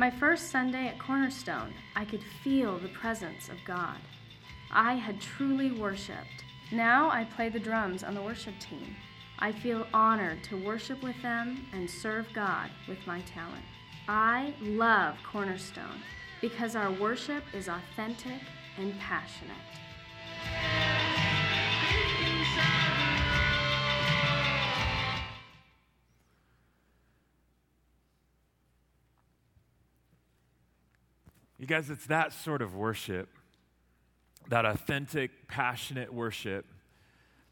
My first Sunday at Cornerstone, I could feel the presence of God. I had truly worshiped. Now I play the drums on the worship team. I feel honored to worship with them and serve God with my talent. I love Cornerstone because our worship is authentic and passionate. Guys, it's that sort of worship, that authentic, passionate worship,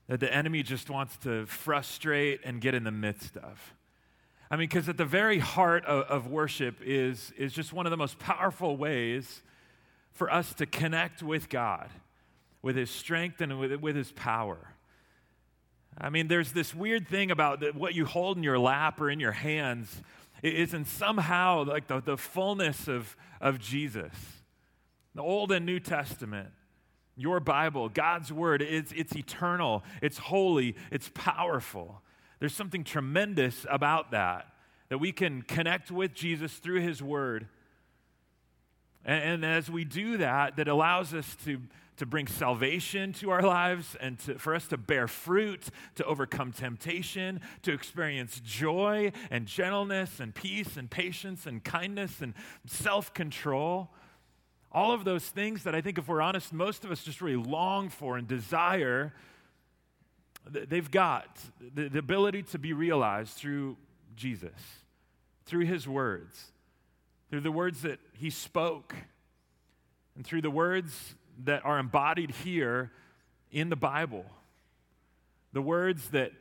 that the enemy just wants to frustrate and get in the midst of. I mean, because at the very heart of, of, worship is, is just one of the most powerful ways for us to connect with God, with His strength and with, with His power. I mean, there's this weird thing about what you hold in your lap or in your hands isn't somehow like the, the fullness of, of Jesus. The Old and New Testament, your Bible, God's Word, it's, it's eternal, it's holy, it's powerful. There's something tremendous about that, that we can connect with Jesus through His Word. And, and as we do that, that allows us to to bring salvation to our lives and to, for us to bear fruit, to overcome temptation, to experience joy and gentleness and peace and patience and kindness and self control. All of those things that I think, if we're honest, most of us just really long for and desire, they've got the, the ability to be realized through Jesus, through his words, through the words that he spoke, and through the words that are embodied here in the Bible. The words that,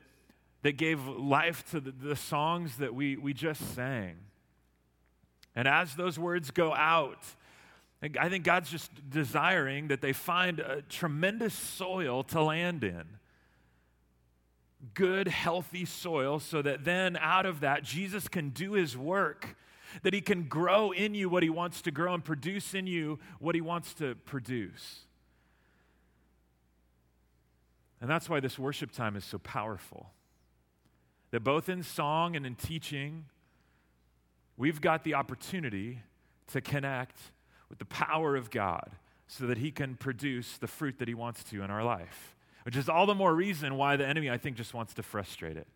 that gave life to the, the songs that we, we just sang. And as those words go out, I think God's just desiring that they find a tremendous soil to land in. Good, healthy soil, so that then out of that, Jesus can do his work that He can grow in you what He wants to grow and produce in you what He wants to produce. And that's why this worship time is so powerful. That both in song and in teaching, we've got the opportunity to connect with the power of God so that He can produce the fruit that He wants to in our life. Which is all the more reason why the enemy, I think, just wants to frustrate it.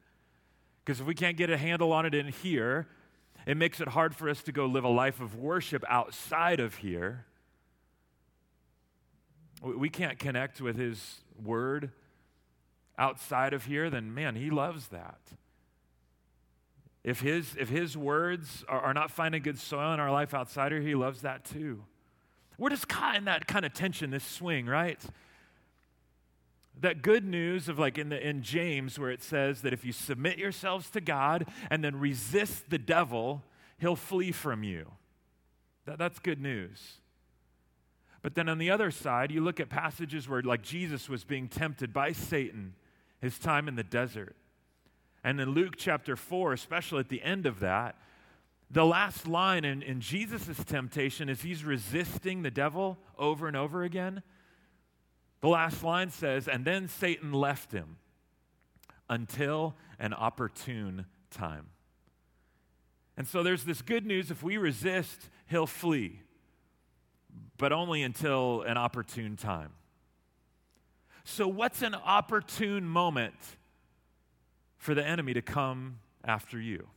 Because if we can't get a handle on it in here, it makes it hard for us to go live a life of worship outside of here. We can't connect with His Word outside of here, then man, He loves that. If His, if his words are, are not finding good soil in our life outside here, He loves that too. We're just caught in that kind of tension, this swing, right? That good news of like in, the, in James, where it says that if you submit yourselves to God and then resist the devil, he'll flee from you. That, that's good news. But then on the other side, you look at passages where, like, Jesus was being tempted by Satan, his time in the desert. And in Luke chapter 4, especially at the end of that, the last line in, in Jesus' temptation is he's resisting the devil over and over again. The last line says, And then Satan left him until an opportune time. And so there's this good news if we resist, he'll flee, but only until an opportune time. So, what's an opportune moment for the enemy to come after you?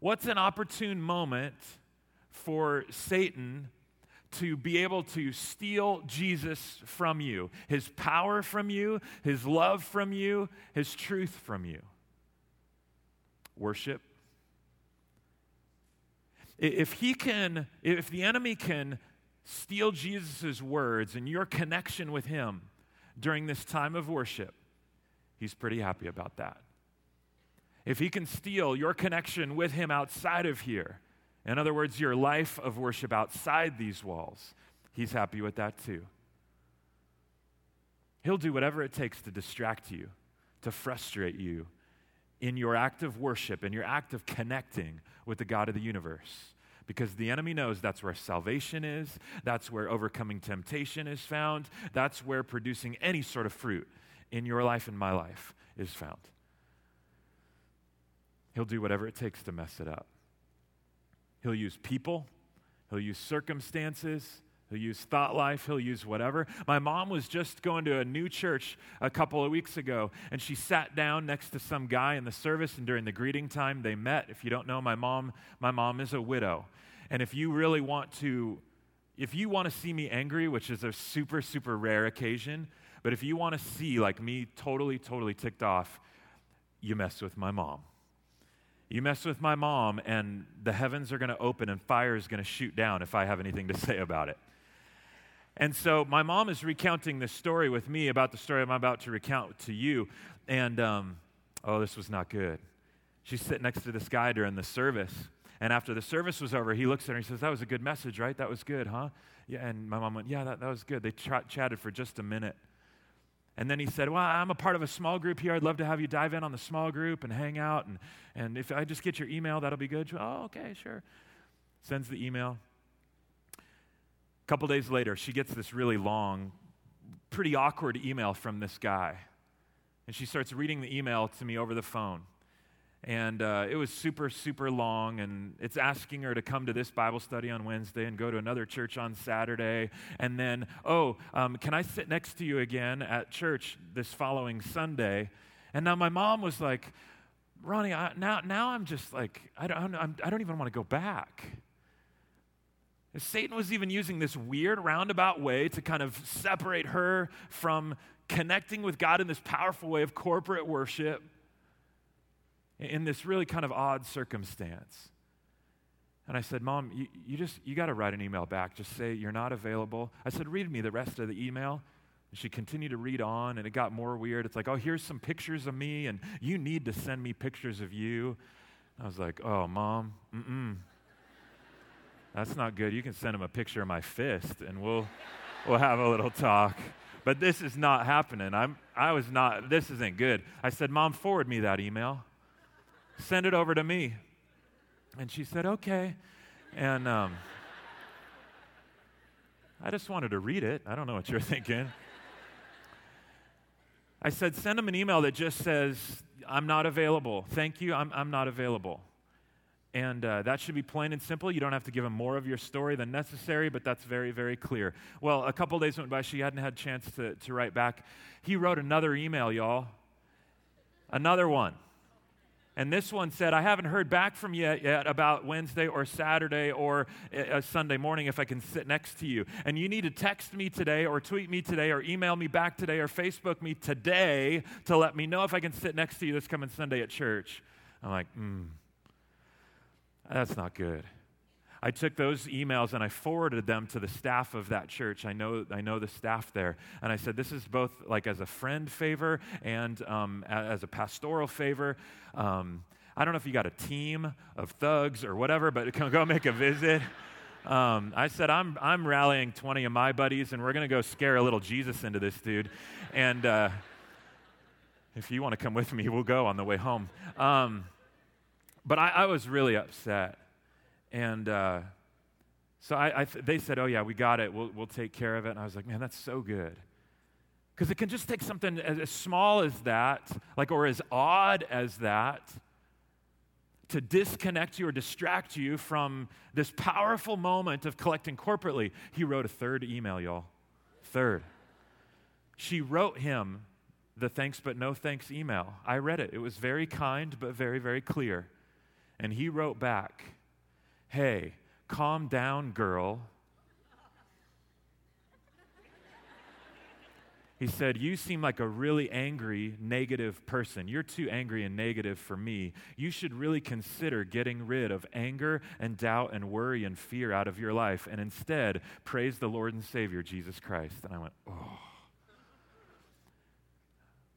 What's an opportune moment for Satan to be able to steal Jesus from you, his power from you, his love from you, his truth from you. Worship. If he can, if the enemy can steal Jesus' words and your connection with him during this time of worship, he's pretty happy about that. If he can steal your connection with him outside of here, in other words, your life of worship outside these walls. He's happy with that too. He'll do whatever it takes to distract you, to frustrate you in your act of worship and your act of connecting with the God of the universe. Because the enemy knows that's where salvation is, that's where overcoming temptation is found, that's where producing any sort of fruit in your life and my life is found. He'll do whatever it takes to mess it up. He'll use people, he'll use circumstances, He'll use thought life, he'll use whatever. My mom was just going to a new church a couple of weeks ago, and she sat down next to some guy in the service, and during the greeting time, they met. If you don't know, my mom, my mom is a widow. And if you really want to, if you want to see me angry, which is a super, super rare occasion, but if you want to see like me totally, totally ticked off, you mess with my mom. You mess with my mom, and the heavens are going to open and fire is going to shoot down if I have anything to say about it. And so my mom is recounting this story with me about the story I'm about to recount to you. And um, oh, this was not good. She's sitting next to this guy during the service. And after the service was over, he looks at her and he says, That was a good message, right? That was good, huh? Yeah. And my mom went, Yeah, that, that was good. They ch- chatted for just a minute. And then he said, Well, I'm a part of a small group here. I'd love to have you dive in on the small group and hang out. And, and if I just get your email, that'll be good. Oh, okay, sure. Sends the email A couple days later, she gets this really long, pretty awkward email from this guy. And she starts reading the email to me over the phone. And uh, it was super, super long. And it's asking her to come to this Bible study on Wednesday and go to another church on Saturday. And then, oh, um, can I sit next to you again at church this following Sunday? And now my mom was like, Ronnie, I, now, now I'm just like, I don't, I'm, I don't even want to go back. Satan was even using this weird roundabout way to kind of separate her from connecting with God in this powerful way of corporate worship in this really kind of odd circumstance. And I said, Mom, you, you just, you got to write an email back. Just say you're not available. I said, read me the rest of the email. And she continued to read on, and it got more weird. It's like, oh, here's some pictures of me, and you need to send me pictures of you. I was like, oh, Mom, mm-mm. That's not good. You can send him a picture of my fist and we'll, we'll have a little talk. But this is not happening. I'm, I was not, this isn't good. I said, Mom, forward me that email. Send it over to me. And she said, okay. And um, I just wanted to read it. I don't know what you're thinking. I said, send him an email that just says, I'm not available. Thank you, I'm, I'm not available. And uh, that should be plain and simple. You don't have to give him more of your story than necessary, but that's very, very clear. Well, a couple days went by. She hadn't had a chance to, to write back. He wrote another email, y'all. Another one. And this one said, I haven't heard back from you yet, about Wednesday or Saturday or a uh, uh, Sunday morning if I can sit next to you. And you need to text me today or tweet me today or email me back today or Facebook me today to let me know if I can sit next to you this coming Sunday at church. I'm like, hmm. That's not good. I took those emails and I forwarded them to the staff of that church. I know, I know the staff there. And I said, This is both like as a friend favor and um, as a pastoral favor. Um, I don't know if you got a team of thugs or whatever, but go make a visit. Um, I said, I'm, I'm rallying 20 of my buddies, and we're going to go scare a little Jesus into this dude. And uh, if you want to come with me, we'll go on the way home. Um, but I, I was really upset. And uh, so I, I th- they said, Oh, yeah, we got it. We'll, we'll take care of it. And I was like, Man, that's so good. Because it can just take something as, as small as that, like, or as odd as that, to disconnect you or distract you from this powerful moment of collecting corporately. He wrote a third email, y'all. Third. She wrote him the thanks but no thanks email. I read it. It was very kind but very, very clear. And he wrote back, Hey, calm down, girl. He said, You seem like a really angry, negative person. You're too angry and negative for me. You should really consider getting rid of anger and doubt and worry and fear out of your life and instead praise the Lord and Savior, Jesus Christ. And I went, Oh.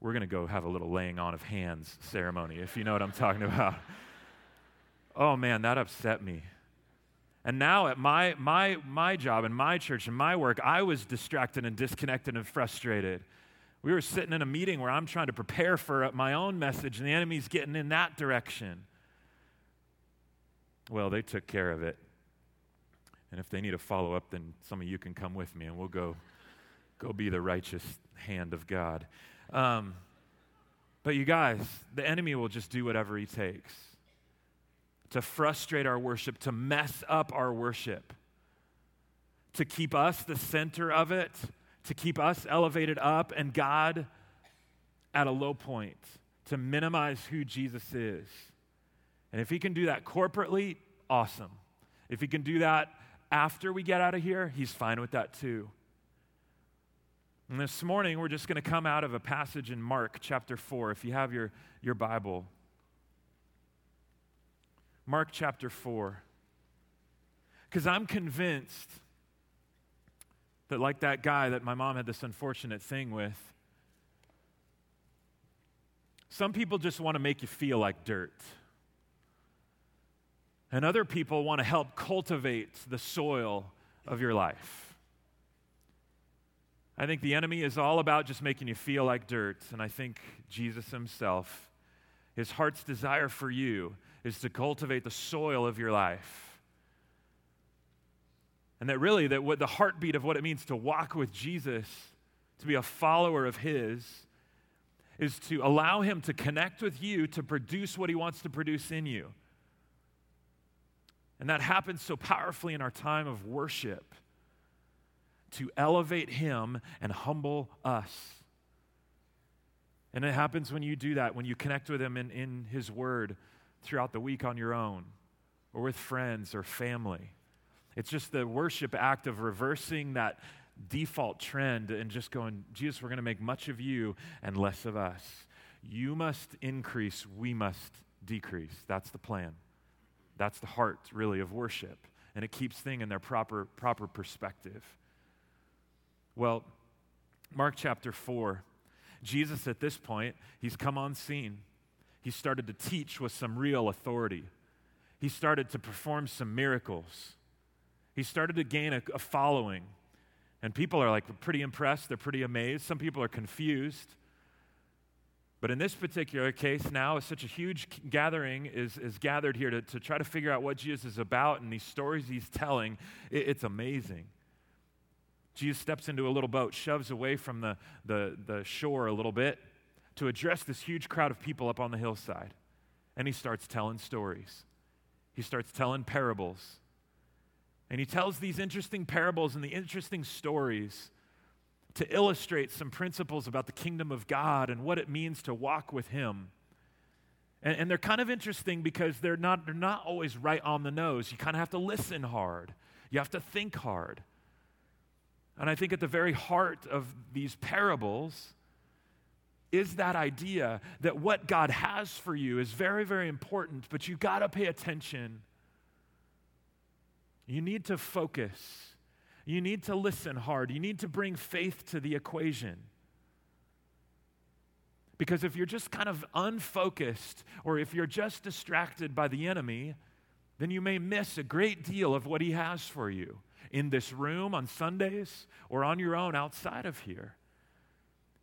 We're going to go have a little laying on of hands ceremony, if you know what I'm talking about. Oh man, that upset me. And now at my, my, my job and my church and my work, I was distracted and disconnected and frustrated. We were sitting in a meeting where I'm trying to prepare for my own message, and the enemy's getting in that direction. Well, they took care of it. And if they need a follow up, then some of you can come with me and we'll go, go be the righteous hand of God. Um, but you guys, the enemy will just do whatever he takes to frustrate our worship, to mess up our worship, to keep us the center of it, to keep us elevated up and God at a low point, to minimize who Jesus is. And if he can do that corporately, awesome. If he can do that after we get out of here, he's fine with that too. And this morning, we're just going to come out of a passage in Mark chapter 4, if you have your, your Bible. Mark chapter 4. Because I'm convinced that, like that guy that my mom had this unfortunate thing with, some people just want to make you feel like dirt. And other people want to help cultivate the soil of your life. I think the enemy is all about just making you feel like dirt. And I think Jesus himself, his heart's desire for you is to cultivate the soil of your life. And that really, that what the heartbeat of what it means to walk with Jesus, to be a follower of his, is to allow him to connect with you to produce what he wants to produce in you. And that happens so powerfully in our time of worship to elevate Him and humble us. And it happens when you do that, when you connect with Him in, in His Word throughout the week on your own or with friends or family. It's just the worship act of reversing that default trend and just going, Jesus, we're going to make much of you and less of us. You must increase, we must decrease. That's the plan. That's the heart, really, of worship. And it keeps things in their proper, proper perspective. Well, Mark chapter 4, Jesus at this point, he's come on scene. He started to teach with some real authority. He started to perform some miracles. He started to gain a, a following. And people are like pretty impressed, they're pretty amazed. Some people are confused. But in this particular case, now as such a huge gathering is, is gathered here to, to try to figure out what Jesus is about and these stories he's telling. It, it's amazing. Jesus steps into a little boat, shoves away from the, the, the shore a little bit to address this huge crowd of people up on the hillside. And he starts telling stories. He starts telling parables. And he tells these interesting parables and the interesting stories to illustrate some principles about the kingdom of God and what it means to walk with him. And, and they're kind of interesting because they're not, they're not always right on the nose. You kind of have to listen hard, you have to think hard. And I think at the very heart of these parables is that idea that what God has for you is very, very important, but you got to pay attention. You need to focus. You need to listen hard. You need to bring faith to the equation. Because if you're just kind of unfocused or if you're just distracted by the enemy, then you may miss a great deal of what he has for you in this room on Sundays or on your own outside of here.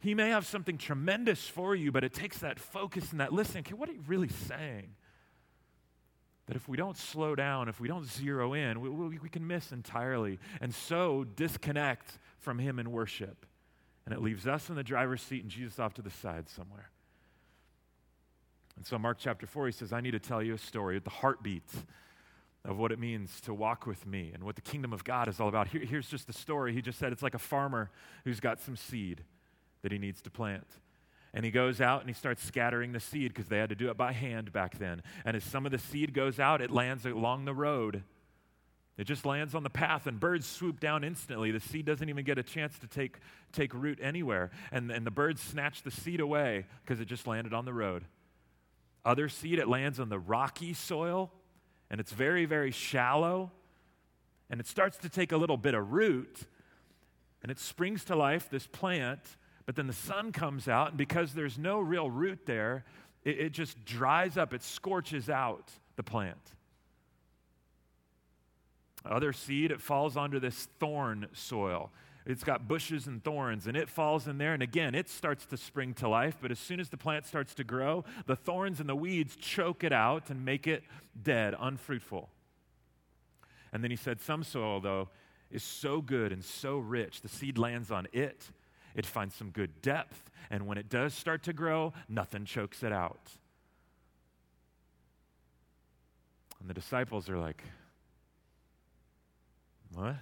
He may have something tremendous for you, but it takes that focus and that listening. Okay, what are you really saying? That if we don't slow down, if we don't zero in, we, we, we can miss entirely and so disconnect from Him in worship. And it leaves us in the driver's seat and Jesus off to the side somewhere. And so, Mark chapter 4, he says, I need to tell you a story at the heartbeat of what it means to walk with me and what the kingdom of God is all about. Here, here's just the story. He just said it's like a farmer who's got some seed that he needs to plant. And he goes out and he starts scattering the seed because they had to do it by hand back then. And as some of the seed goes out, it lands along the road. It just lands on the path, and birds swoop down instantly. The seed doesn't even get a chance to take, take root anywhere. And, and the birds snatch the seed away because it just landed on the road. Other seed, it lands on the rocky soil and it's very, very shallow, and it starts to take a little bit of root, and it springs to life, this plant, but then the sun comes out, and because there's no real root there, it, it just dries up, it scorches out the plant. Other seed, it falls onto this thorn soil. It's got bushes and thorns, and it falls in there, and again, it starts to spring to life. But as soon as the plant starts to grow, the thorns and the weeds choke it out and make it dead, unfruitful. And then he said, Some soil, though, is so good and so rich, the seed lands on it, it finds some good depth, and when it does start to grow, nothing chokes it out. And the disciples are like, What?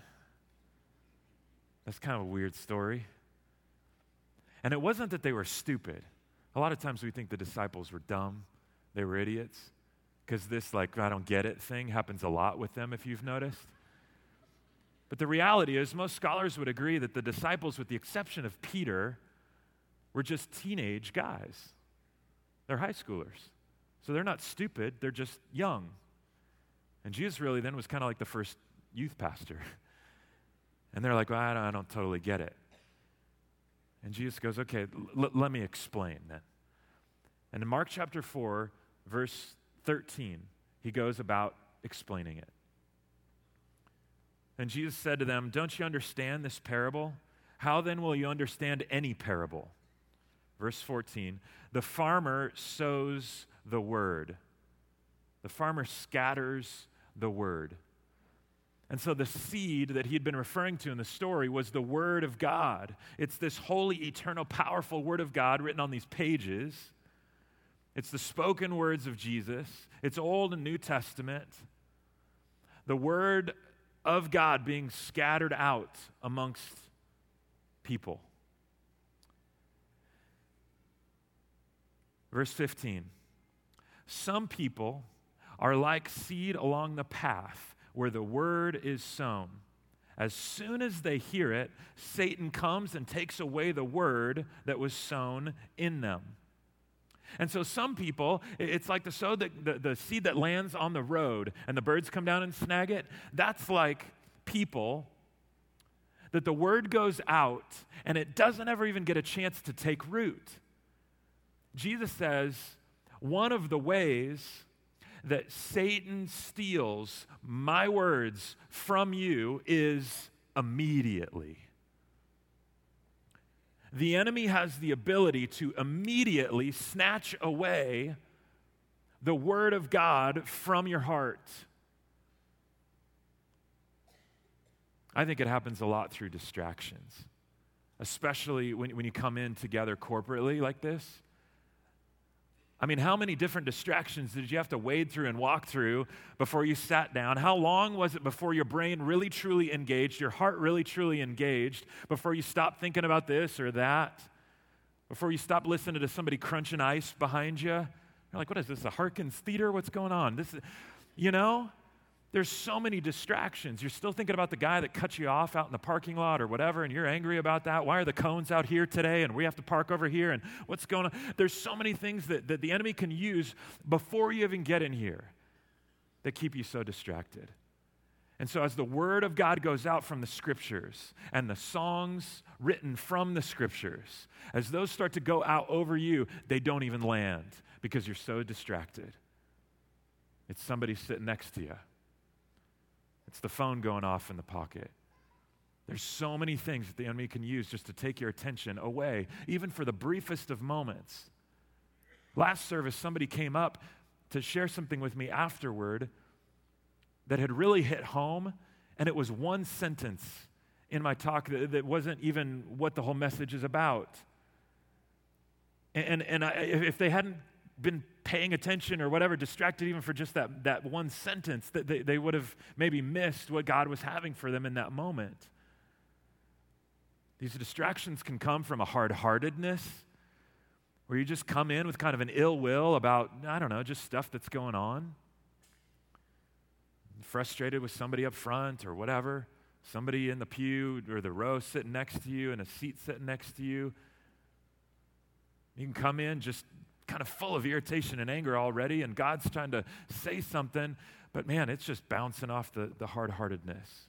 That's kind of a weird story. And it wasn't that they were stupid. A lot of times we think the disciples were dumb, they were idiots, because this, like, I don't get it thing happens a lot with them, if you've noticed. But the reality is, most scholars would agree that the disciples, with the exception of Peter, were just teenage guys. They're high schoolers. So they're not stupid, they're just young. And Jesus really then was kind of like the first youth pastor. And they're like, well, I don't, I don't totally get it. And Jesus goes, okay, l- let me explain then. And in Mark chapter 4, verse 13, he goes about explaining it. And Jesus said to them, Don't you understand this parable? How then will you understand any parable? Verse 14 The farmer sows the word, the farmer scatters the word. And so the seed that he had been referring to in the story was the Word of God. It's this holy, eternal, powerful Word of God written on these pages. It's the spoken words of Jesus. It's Old and New Testament. The Word of God being scattered out amongst people. Verse 15 Some people are like seed along the path where the word is sown. As soon as they hear it, Satan comes and takes away the word that was sown in them. And so some people, it's like the, sow that, the, the seed that lands on the road and the birds come down and snag it. That's like people that the word goes out and it doesn't ever even get a chance to take root. Jesus says one of the ways that Satan steals my words from you is immediately. The enemy has the ability to immediately snatch away the word of God from your heart. I think it happens a lot through distractions, especially when, when you come in together corporately like this. I mean, how many different distractions did you have to wade through and walk through before you sat down? How long was it before your brain really truly engaged, your heart really truly engaged, before you stopped thinking about this or that? Before you stopped listening to somebody crunching ice behind you? You're like, what is this, a Harkins Theater? What's going on? This is, you know? There's so many distractions. You're still thinking about the guy that cut you off out in the parking lot or whatever, and you're angry about that. Why are the cones out here today and we have to park over here? And what's going on? There's so many things that, that the enemy can use before you even get in here that keep you so distracted. And so, as the word of God goes out from the scriptures and the songs written from the scriptures, as those start to go out over you, they don't even land because you're so distracted. It's somebody sitting next to you it's the phone going off in the pocket. There's so many things that the enemy can use just to take your attention away, even for the briefest of moments. Last service, somebody came up to share something with me afterward that had really hit home, and it was one sentence in my talk that, that wasn't even what the whole message is about. And, and I, if they hadn't been paying attention or whatever, distracted even for just that, that one sentence, that they, they would have maybe missed what God was having for them in that moment. These distractions can come from a hard heartedness, where you just come in with kind of an ill will about, I don't know, just stuff that's going on. Frustrated with somebody up front or whatever, somebody in the pew or the row sitting next to you and a seat sitting next to you. You can come in just kind of full of irritation and anger already, and God's trying to say something, but man, it's just bouncing off the, the hard heartedness.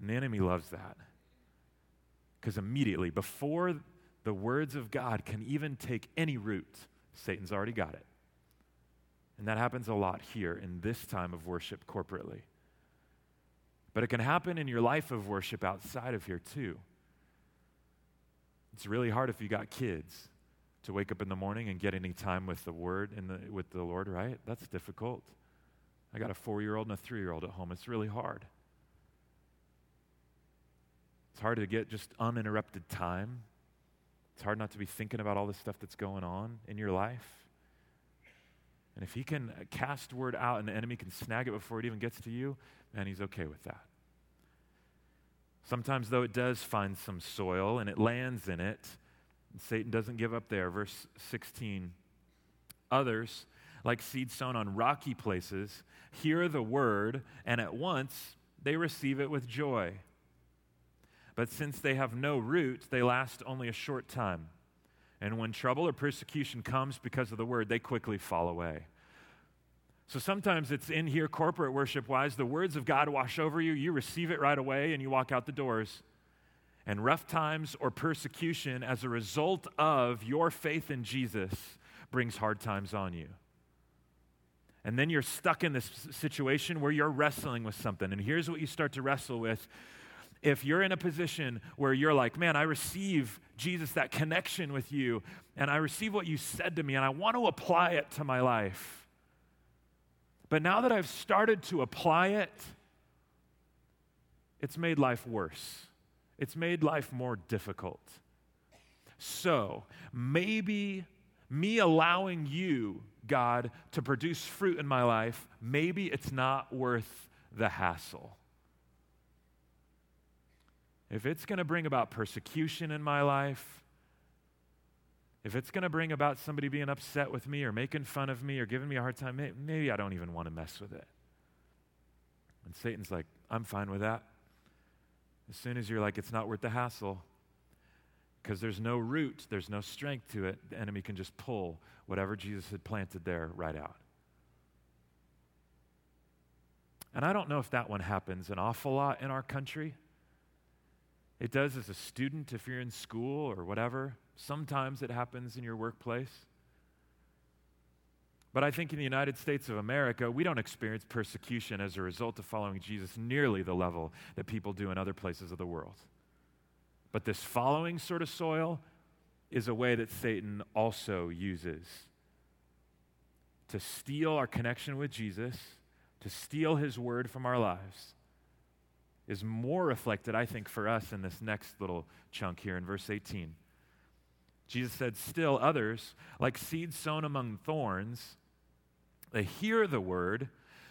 And the enemy loves that. Because immediately, before the words of God can even take any root, Satan's already got it. And that happens a lot here in this time of worship corporately. But it can happen in your life of worship outside of here too. It's really hard if you got kids to wake up in the morning and get any time with the word the, with the Lord, right? That's difficult. I got a four year old and a three year old at home. It's really hard. It's hard to get just uninterrupted time. It's hard not to be thinking about all the stuff that's going on in your life. And if he can cast word out and the enemy can snag it before it even gets to you, man, he's okay with that. Sometimes, though, it does find some soil and it lands in it. Satan doesn't give up there. Verse 16. Others, like seed sown on rocky places, hear the word, and at once they receive it with joy. But since they have no root, they last only a short time. And when trouble or persecution comes because of the word, they quickly fall away. So sometimes it's in here, corporate worship wise, the words of God wash over you, you receive it right away, and you walk out the doors. And rough times or persecution as a result of your faith in Jesus brings hard times on you. And then you're stuck in this situation where you're wrestling with something. And here's what you start to wrestle with. If you're in a position where you're like, man, I receive Jesus, that connection with you, and I receive what you said to me, and I want to apply it to my life. But now that I've started to apply it, it's made life worse. It's made life more difficult. So maybe me allowing you, God, to produce fruit in my life, maybe it's not worth the hassle. If it's going to bring about persecution in my life, if it's going to bring about somebody being upset with me or making fun of me or giving me a hard time, maybe I don't even want to mess with it. And Satan's like, I'm fine with that. As soon as you're like, it's not worth the hassle, because there's no root, there's no strength to it, the enemy can just pull whatever Jesus had planted there right out. And I don't know if that one happens an awful lot in our country. It does as a student if you're in school or whatever. Sometimes it happens in your workplace. But I think in the United States of America, we don't experience persecution as a result of following Jesus nearly the level that people do in other places of the world. But this following sort of soil is a way that Satan also uses to steal our connection with Jesus, to steal his word from our lives, is more reflected, I think, for us in this next little chunk here in verse 18. Jesus said, Still others, like seeds sown among thorns, they hear the word,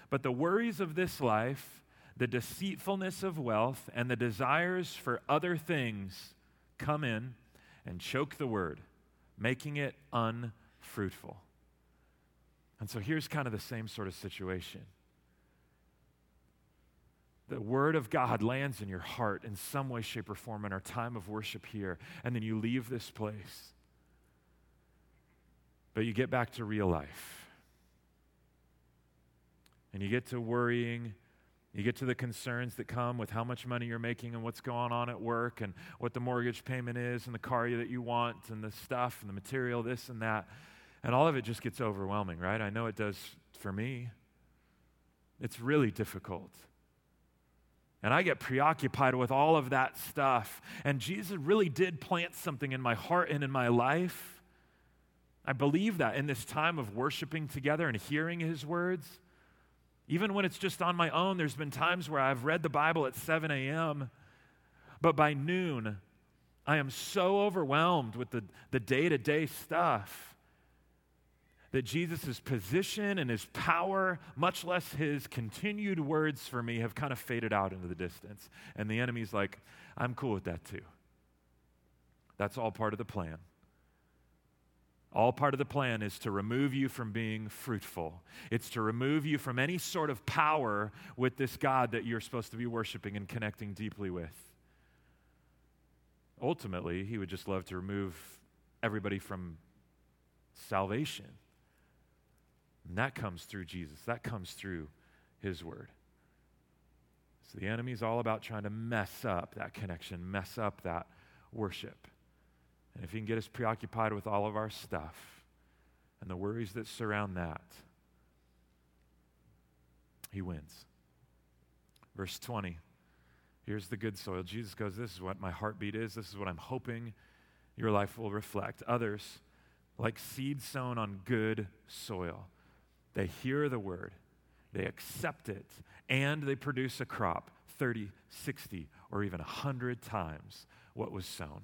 but the worries of this life, the deceitfulness of wealth, and the desires for other things come in and choke the word, making it unfruitful. And so here's kind of the same sort of situation the word of God lands in your heart in some way, shape, or form in our time of worship here, and then you leave this place. But you get back to real life. And you get to worrying. You get to the concerns that come with how much money you're making and what's going on at work and what the mortgage payment is and the car that you want and the stuff and the material, this and that. And all of it just gets overwhelming, right? I know it does for me. It's really difficult. And I get preoccupied with all of that stuff. And Jesus really did plant something in my heart and in my life. I believe that in this time of worshiping together and hearing his words. Even when it's just on my own, there's been times where I've read the Bible at 7 a.m., but by noon, I am so overwhelmed with the, the day-to-day stuff that Jesus' position and his power, much less his continued words for me, have kind of faded out into the distance. And the enemy's like, I'm cool with that too. That's all part of the plan. All part of the plan is to remove you from being fruitful. It's to remove you from any sort of power with this God that you're supposed to be worshiping and connecting deeply with. Ultimately, he would just love to remove everybody from salvation. And that comes through Jesus, that comes through his word. So the enemy is all about trying to mess up that connection, mess up that worship. And if he can get us preoccupied with all of our stuff and the worries that surround that, he wins. Verse 20. Here's the good soil. Jesus goes, This is what my heartbeat is. This is what I'm hoping your life will reflect. Others, like seed sown on good soil, they hear the word, they accept it, and they produce a crop 30, 60, or even 100 times what was sown.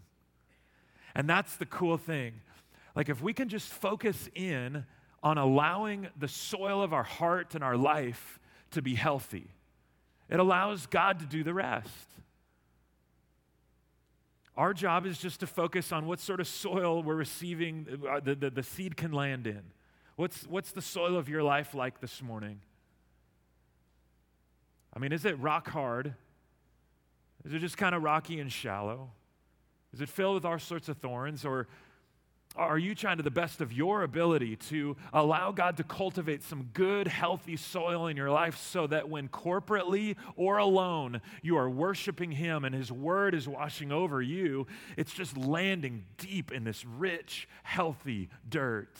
And that's the cool thing. Like, if we can just focus in on allowing the soil of our heart and our life to be healthy. It allows God to do the rest. Our job is just to focus on what sort of soil we're receiving, uh, the, the, the seed can land in. What's, what's the soil of your life like this morning? I mean, is it rock hard? Is it just kind of rocky and shallow? Is it filled with all sorts of thorns? Or are you trying to the best of your ability to allow God to cultivate some good, healthy soil in your life so that when corporately or alone you are worshiping Him and His Word is washing over you, it's just landing deep in this rich, healthy dirt?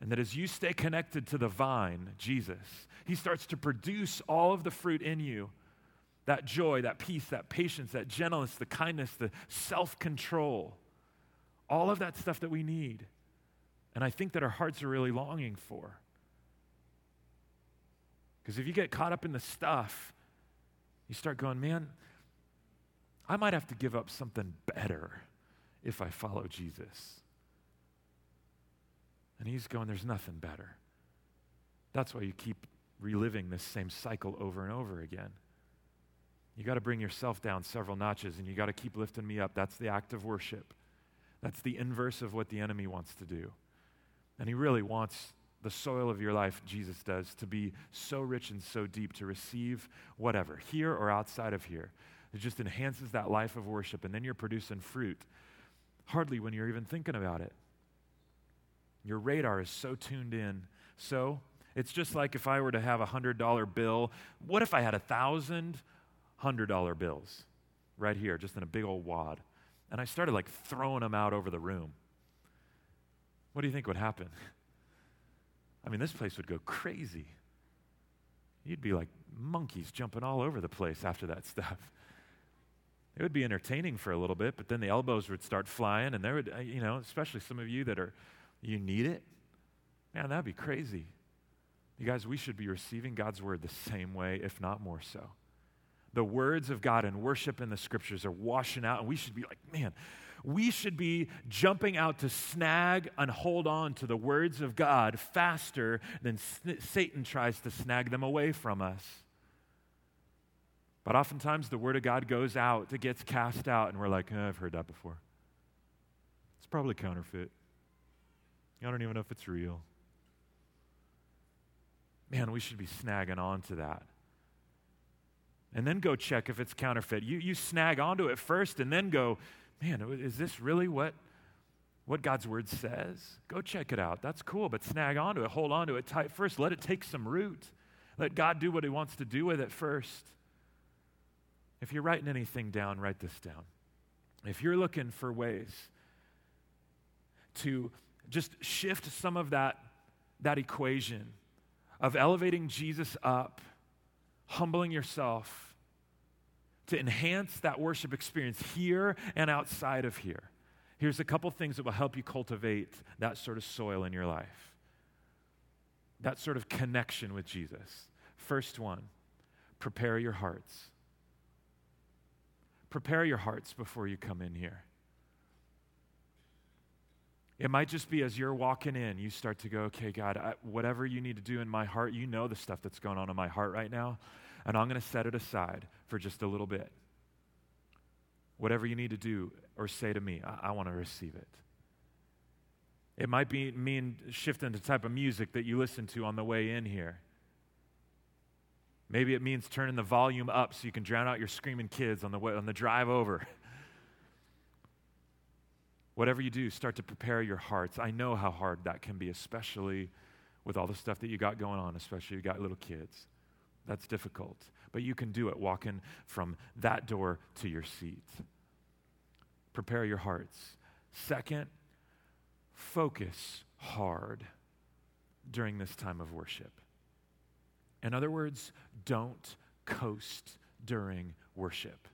And that as you stay connected to the vine, Jesus, He starts to produce all of the fruit in you that joy, that peace, that patience, that gentleness, the kindness, the self control all of that stuff that we need. And I think that our hearts are really longing for. Because if you get caught up in the stuff, you start going, man, I might have to give up something better if I follow Jesus. And he's going, there's nothing better. That's why you keep reliving this same cycle over and over again. You got to bring yourself down several notches and you got to keep lifting me up. That's the act of worship. That's the inverse of what the enemy wants to do. And he really wants the soil of your life, Jesus does, to be so rich and so deep to receive whatever, here or outside of here. It just enhances that life of worship, and then you're producing fruit. Hardly when you're even thinking about it. Your radar is so tuned in. So it's just like if I were to have a $100 bill. What if I had a thousand $100 bills right here, just in a big old wad? And I started like throwing them out over the room. What do you think would happen? I mean, this place would go crazy. You'd be like monkeys jumping all over the place after that stuff. It would be entertaining for a little bit, but then the elbows would start flying, and there would, uh, you know, especially some of you that are, you need it. Man, that'd be crazy. You guys, we should be receiving God's word the same way, if not more so the words of God and worship in the scriptures are washing out, and we should be like, man, we should be jumping out to snag and hold on to the words of God faster than Satan tries to snag them away from us. But oftentimes the word of God goes out, it gets cast out, and we're like, oh, I've heard that before. It's probably counterfeit. I don't even know if it's real. Man, we should be snagging on to that and then go check if it's counterfeit. You, you snag onto it first and then go, man, is this really what, what God's word says? Go check it out. That's cool, but snag onto it, hold onto it tight first. Let it take some root. Let God do what He wants to do with it first. If you're writing anything down, write this down. If you're looking for ways to just shift some of that, that equation of elevating Jesus up, humbling yourself, to enhance that worship experience here and outside of here. Here's a couple things that will help you cultivate that sort of soil in your life, that sort of connection with Jesus. First one, prepare your hearts. Prepare your hearts before you come in here. It might just be as you're walking in, you start to go, okay, God, I, whatever you need to do in my heart, you know the stuff that's going on in my heart right now and I'm going to set it aside for just a little bit. Whatever you need to do or say to me, I, I want to receive it. It might be mean shifting the type of music that you listen to on the way in here. Maybe it means turning the volume up so you can drown out your screaming kids on the way, on the drive over. Whatever you do, start to prepare your hearts. I know how hard that can be, especially with all the stuff that you got going on, especially you got little kids. That's difficult. But you can do it walking from that door to your seat. Prepare your hearts. Second, focus hard during this time of worship. In other words, don't coast during worship.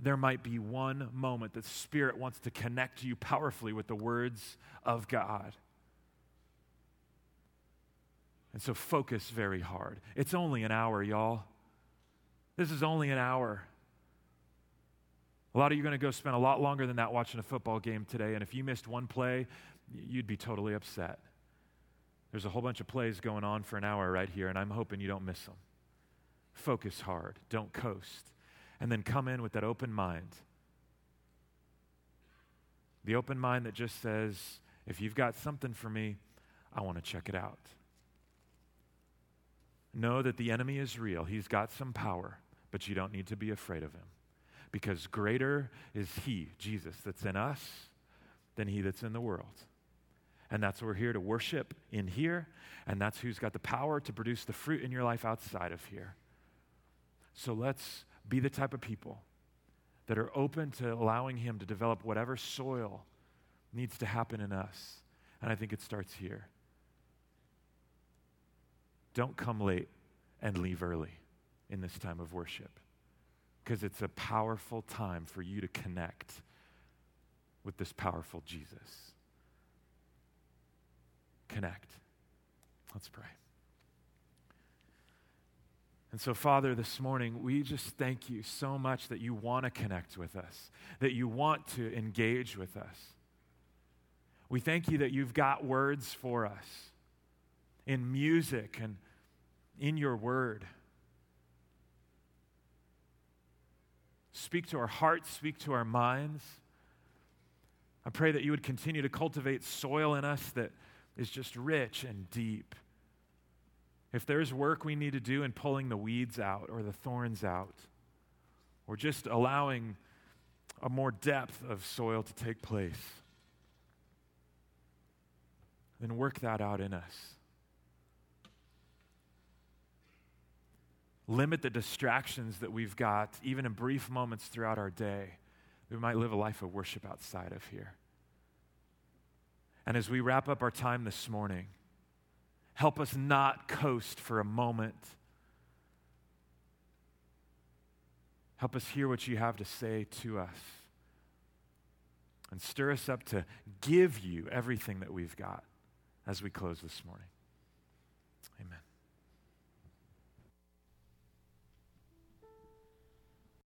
There might be one moment that Spirit wants to connect you powerfully with the words of God. And so focus very hard. It's only an hour, y'all. This is only an hour. A lot of you are going to go spend a lot longer than that watching a football game today. And if you missed one play, you'd be totally upset. There's a whole bunch of plays going on for an hour right here, and I'm hoping you don't miss them. Focus hard, don't coast. And then come in with that open mind. The open mind that just says, if you've got something for me, I want to check it out. Know that the enemy is real. He's got some power, but you don't need to be afraid of him. Because greater is he, Jesus, that's in us than he that's in the world. And that's what we're here to worship in here, and that's who's got the power to produce the fruit in your life outside of here. So let's be the type of people that are open to allowing him to develop whatever soil needs to happen in us. And I think it starts here. Don't come late and leave early in this time of worship because it's a powerful time for you to connect with this powerful Jesus. Connect. Let's pray. And so, Father, this morning, we just thank you so much that you want to connect with us, that you want to engage with us. We thank you that you've got words for us in music and in your word. Speak to our hearts, speak to our minds. I pray that you would continue to cultivate soil in us that is just rich and deep. If there's work we need to do in pulling the weeds out or the thorns out, or just allowing a more depth of soil to take place, then work that out in us. Limit the distractions that we've got, even in brief moments throughout our day. We might live a life of worship outside of here. And as we wrap up our time this morning, help us not coast for a moment. Help us hear what you have to say to us. And stir us up to give you everything that we've got as we close this morning. Amen.